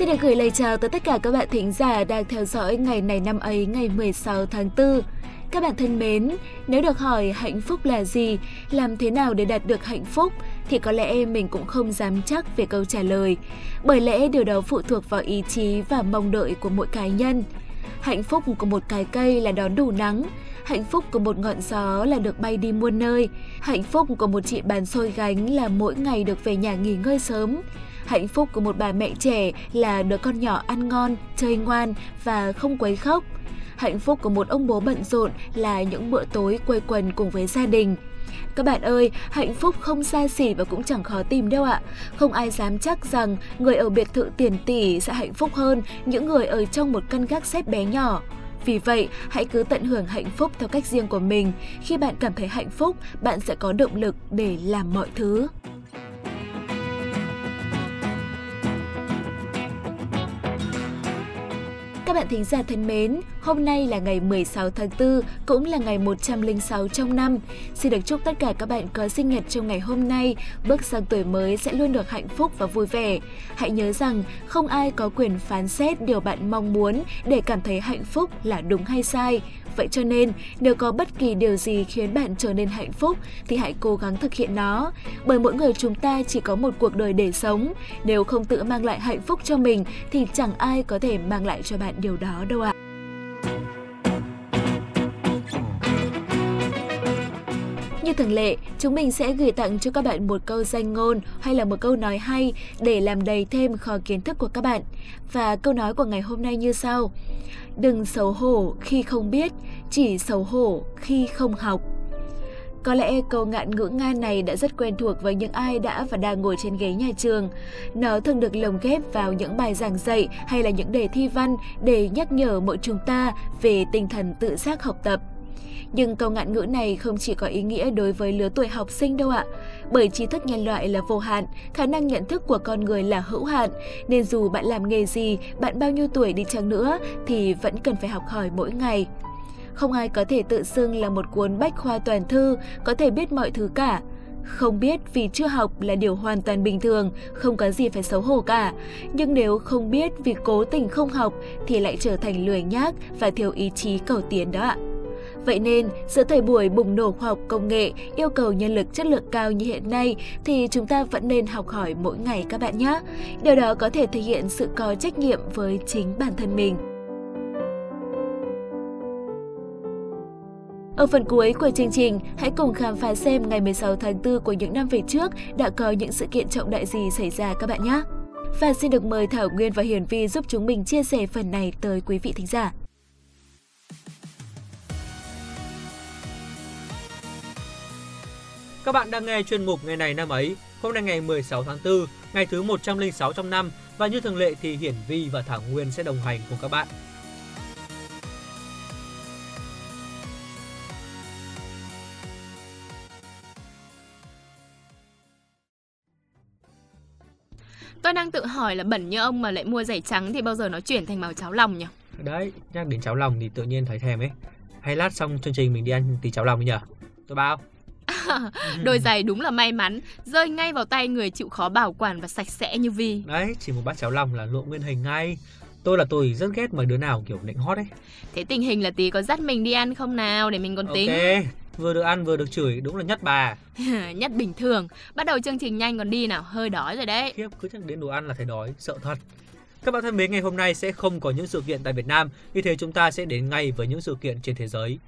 Xin được gửi lời chào tới tất cả các bạn thính giả đang theo dõi ngày này năm ấy ngày 16 tháng 4. Các bạn thân mến, nếu được hỏi hạnh phúc là gì, làm thế nào để đạt được hạnh phúc thì có lẽ mình cũng không dám chắc về câu trả lời. Bởi lẽ điều đó phụ thuộc vào ý chí và mong đợi của mỗi cá nhân. Hạnh phúc của một cái cây là đón đủ nắng, hạnh phúc của một ngọn gió là được bay đi muôn nơi, hạnh phúc của một chị bán xôi gánh là mỗi ngày được về nhà nghỉ ngơi sớm. Hạnh phúc của một bà mẹ trẻ là đứa con nhỏ ăn ngon, chơi ngoan và không quấy khóc. Hạnh phúc của một ông bố bận rộn là những bữa tối quây quần cùng với gia đình. Các bạn ơi, hạnh phúc không xa xỉ và cũng chẳng khó tìm đâu ạ. Không ai dám chắc rằng người ở biệt thự tiền tỷ sẽ hạnh phúc hơn những người ở trong một căn gác xếp bé nhỏ. Vì vậy, hãy cứ tận hưởng hạnh phúc theo cách riêng của mình. Khi bạn cảm thấy hạnh phúc, bạn sẽ có động lực để làm mọi thứ. Các bạn thính giả thân mến, hôm nay là ngày 16 tháng 4, cũng là ngày 106 trong năm. Xin được chúc tất cả các bạn có sinh nhật trong ngày hôm nay, bước sang tuổi mới sẽ luôn được hạnh phúc và vui vẻ. Hãy nhớ rằng không ai có quyền phán xét điều bạn mong muốn để cảm thấy hạnh phúc là đúng hay sai. Vậy cho nên, nếu có bất kỳ điều gì khiến bạn trở nên hạnh phúc thì hãy cố gắng thực hiện nó. Bởi mỗi người chúng ta chỉ có một cuộc đời để sống. Nếu không tự mang lại hạnh phúc cho mình thì chẳng ai có thể mang lại cho bạn điều đó đâu ạ. À. thường lệ, chúng mình sẽ gửi tặng cho các bạn một câu danh ngôn hay là một câu nói hay để làm đầy thêm kho kiến thức của các bạn. Và câu nói của ngày hôm nay như sau. Đừng xấu hổ khi không biết, chỉ xấu hổ khi không học. Có lẽ câu ngạn ngữ Nga này đã rất quen thuộc với những ai đã và đang ngồi trên ghế nhà trường. Nó thường được lồng ghép vào những bài giảng dạy hay là những đề thi văn để nhắc nhở mỗi chúng ta về tinh thần tự giác học tập. Nhưng câu ngạn ngữ này không chỉ có ý nghĩa đối với lứa tuổi học sinh đâu ạ. Bởi trí thức nhân loại là vô hạn, khả năng nhận thức của con người là hữu hạn, nên dù bạn làm nghề gì, bạn bao nhiêu tuổi đi chăng nữa thì vẫn cần phải học hỏi mỗi ngày. Không ai có thể tự xưng là một cuốn bách khoa toàn thư, có thể biết mọi thứ cả. Không biết vì chưa học là điều hoàn toàn bình thường, không có gì phải xấu hổ cả. Nhưng nếu không biết vì cố tình không học thì lại trở thành lười nhác và thiếu ý chí cầu tiến đó ạ. Vậy nên, giữa thời buổi bùng nổ khoa học công nghệ, yêu cầu nhân lực chất lượng cao như hiện nay thì chúng ta vẫn nên học hỏi mỗi ngày các bạn nhé. Điều đó có thể thể hiện sự có trách nhiệm với chính bản thân mình. Ở phần cuối của chương trình, hãy cùng khám phá xem ngày 16 tháng 4 của những năm về trước đã có những sự kiện trọng đại gì xảy ra các bạn nhé. Và xin được mời Thảo Nguyên và Hiền Vi giúp chúng mình chia sẻ phần này tới quý vị thính giả. Các bạn đang nghe chuyên mục ngày này năm ấy, hôm nay ngày 16 tháng 4, ngày thứ 106 trong năm và như thường lệ thì Hiển Vi và Thảo Nguyên sẽ đồng hành cùng các bạn. Tôi đang tự hỏi là bẩn như ông mà lại mua giày trắng thì bao giờ nó chuyển thành màu cháo lòng nhỉ? Đấy, nhắc đến cháo lòng thì tự nhiên thấy thèm ấy. Hay lát xong chương trình mình đi ăn tí cháo lòng nhỉ? Tôi bao. Đôi giày đúng là may mắn, rơi ngay vào tay người chịu khó bảo quản và sạch sẽ như Vi. Đấy, chỉ một bát cháo lòng là lộ nguyên hình ngay. Tôi là tôi rất ghét mấy đứa nào kiểu nịnh hót ấy. Thế tình hình là tí có dắt mình đi ăn không nào để mình còn tính. Ok, vừa được ăn vừa được chửi đúng là nhất bà. nhất bình thường. Bắt đầu chương trình nhanh còn đi nào, hơi đói rồi đấy. Khiếp, cứ chắc đến đồ ăn là thấy đói, sợ thật. Các bạn thân mến, ngày hôm nay sẽ không có những sự kiện tại Việt Nam, vì thế chúng ta sẽ đến ngay với những sự kiện trên thế giới.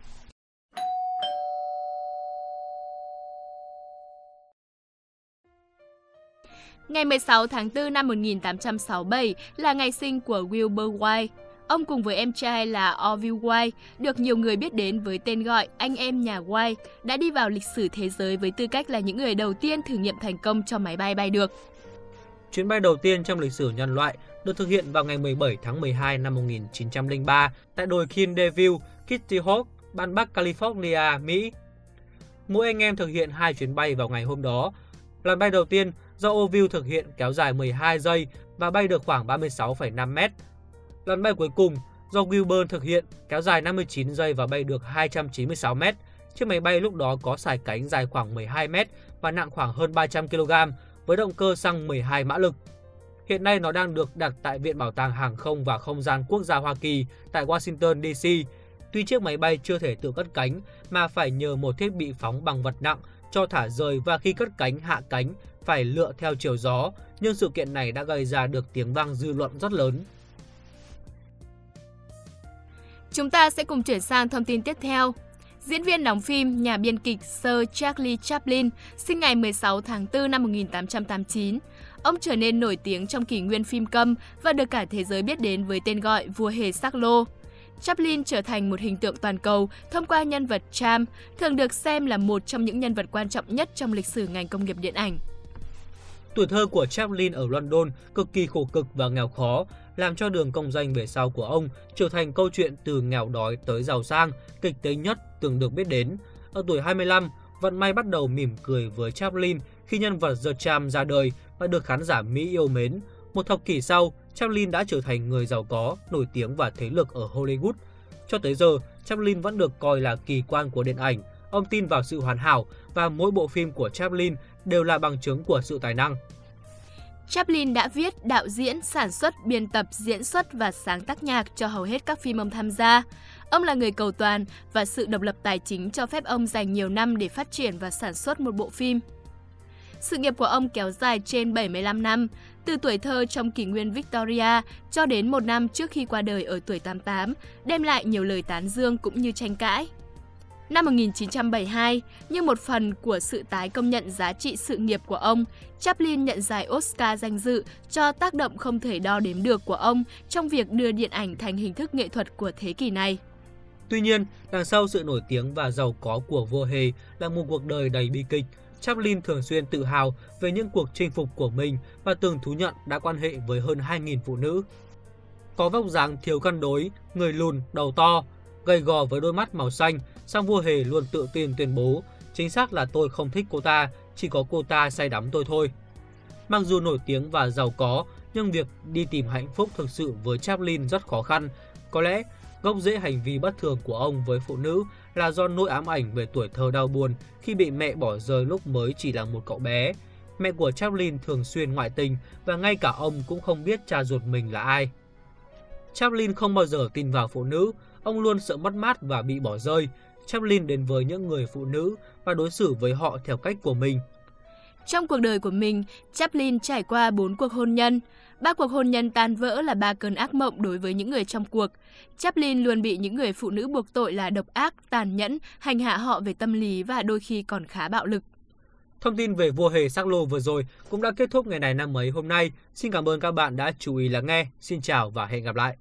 Ngày 16 tháng 4 năm 1867 là ngày sinh của Wilbur White. Ông cùng với em trai là Orville White, được nhiều người biết đến với tên gọi anh em nhà White, đã đi vào lịch sử thế giới với tư cách là những người đầu tiên thử nghiệm thành công cho máy bay bay được. Chuyến bay đầu tiên trong lịch sử nhân loại được thực hiện vào ngày 17 tháng 12 năm 1903 tại đồi Kindeville, Kitty Hawk, Ban Bắc California, Mỹ. Mỗi anh em thực hiện hai chuyến bay vào ngày hôm đó. Lần bay đầu tiên do Orville thực hiện kéo dài 12 giây và bay được khoảng 36,5 mét. Lần bay cuối cùng do Wilbur thực hiện kéo dài 59 giây và bay được 296 mét. Chiếc máy bay lúc đó có sải cánh dài khoảng 12 mét và nặng khoảng hơn 300 kg với động cơ xăng 12 mã lực. Hiện nay nó đang được đặt tại Viện Bảo tàng Hàng không và Không gian Quốc gia Hoa Kỳ tại Washington DC. Tuy chiếc máy bay chưa thể tự cất cánh mà phải nhờ một thiết bị phóng bằng vật nặng cho thả rời và khi cất cánh hạ cánh phải lựa theo chiều gió, nhưng sự kiện này đã gây ra được tiếng vang dư luận rất lớn. Chúng ta sẽ cùng chuyển sang thông tin tiếp theo. Diễn viên đóng phim, nhà biên kịch Sir Charlie Chaplin sinh ngày 16 tháng 4 năm 1889. Ông trở nên nổi tiếng trong kỷ nguyên phim câm và được cả thế giới biết đến với tên gọi vua hề sắc lô. Chaplin trở thành một hình tượng toàn cầu thông qua nhân vật Cham, thường được xem là một trong những nhân vật quan trọng nhất trong lịch sử ngành công nghiệp điện ảnh. Tuổi thơ của Chaplin ở London cực kỳ khổ cực và nghèo khó, làm cho đường công danh về sau của ông trở thành câu chuyện từ nghèo đói tới giàu sang, kịch tính nhất từng được biết đến. Ở tuổi 25, vận may bắt đầu mỉm cười với Chaplin khi nhân vật The Cham ra đời và được khán giả Mỹ yêu mến. Một thập kỷ sau, Chaplin đã trở thành người giàu có, nổi tiếng và thế lực ở Hollywood. Cho tới giờ, Chaplin vẫn được coi là kỳ quan của điện ảnh. Ông tin vào sự hoàn hảo và mỗi bộ phim của Chaplin đều là bằng chứng của sự tài năng. Chaplin đã viết, đạo diễn, sản xuất, biên tập, diễn xuất và sáng tác nhạc cho hầu hết các phim ông tham gia. Ông là người cầu toàn và sự độc lập tài chính cho phép ông dành nhiều năm để phát triển và sản xuất một bộ phim. Sự nghiệp của ông kéo dài trên 75 năm, từ tuổi thơ trong kỷ nguyên Victoria cho đến một năm trước khi qua đời ở tuổi 88, đem lại nhiều lời tán dương cũng như tranh cãi. Năm 1972, như một phần của sự tái công nhận giá trị sự nghiệp của ông, Chaplin nhận giải Oscar danh dự cho tác động không thể đo đếm được của ông trong việc đưa điện ảnh thành hình thức nghệ thuật của thế kỷ này. Tuy nhiên, đằng sau sự nổi tiếng và giàu có của vua Hề là một cuộc đời đầy bi kịch. Chaplin thường xuyên tự hào về những cuộc chinh phục của mình và từng thú nhận đã quan hệ với hơn 2.000 phụ nữ. Có vóc dáng thiếu cân đối, người lùn, đầu to, gầy gò với đôi mắt màu xanh, sang vua Hề luôn tự tin tuyên bố, chính xác là tôi không thích cô ta, chỉ có cô ta say đắm tôi thôi. Mặc dù nổi tiếng và giàu có, nhưng việc đi tìm hạnh phúc thực sự với Chaplin rất khó khăn. Có lẽ gốc rễ hành vi bất thường của ông với phụ nữ là do nỗi ám ảnh về tuổi thơ đau buồn khi bị mẹ bỏ rơi lúc mới chỉ là một cậu bé. Mẹ của Chaplin thường xuyên ngoại tình và ngay cả ông cũng không biết cha ruột mình là ai. Chaplin không bao giờ tin vào phụ nữ, ông luôn sợ mất mát và bị bỏ rơi. Chaplin đến với những người phụ nữ và đối xử với họ theo cách của mình. Trong cuộc đời của mình, Chaplin trải qua 4 cuộc hôn nhân. Ba cuộc hôn nhân tan vỡ là ba cơn ác mộng đối với những người trong cuộc. Chaplin luôn bị những người phụ nữ buộc tội là độc ác, tàn nhẫn, hành hạ họ về tâm lý và đôi khi còn khá bạo lực. Thông tin về vua hề sắc lô vừa rồi cũng đã kết thúc ngày này năm ấy hôm nay. Xin cảm ơn các bạn đã chú ý lắng nghe. Xin chào và hẹn gặp lại.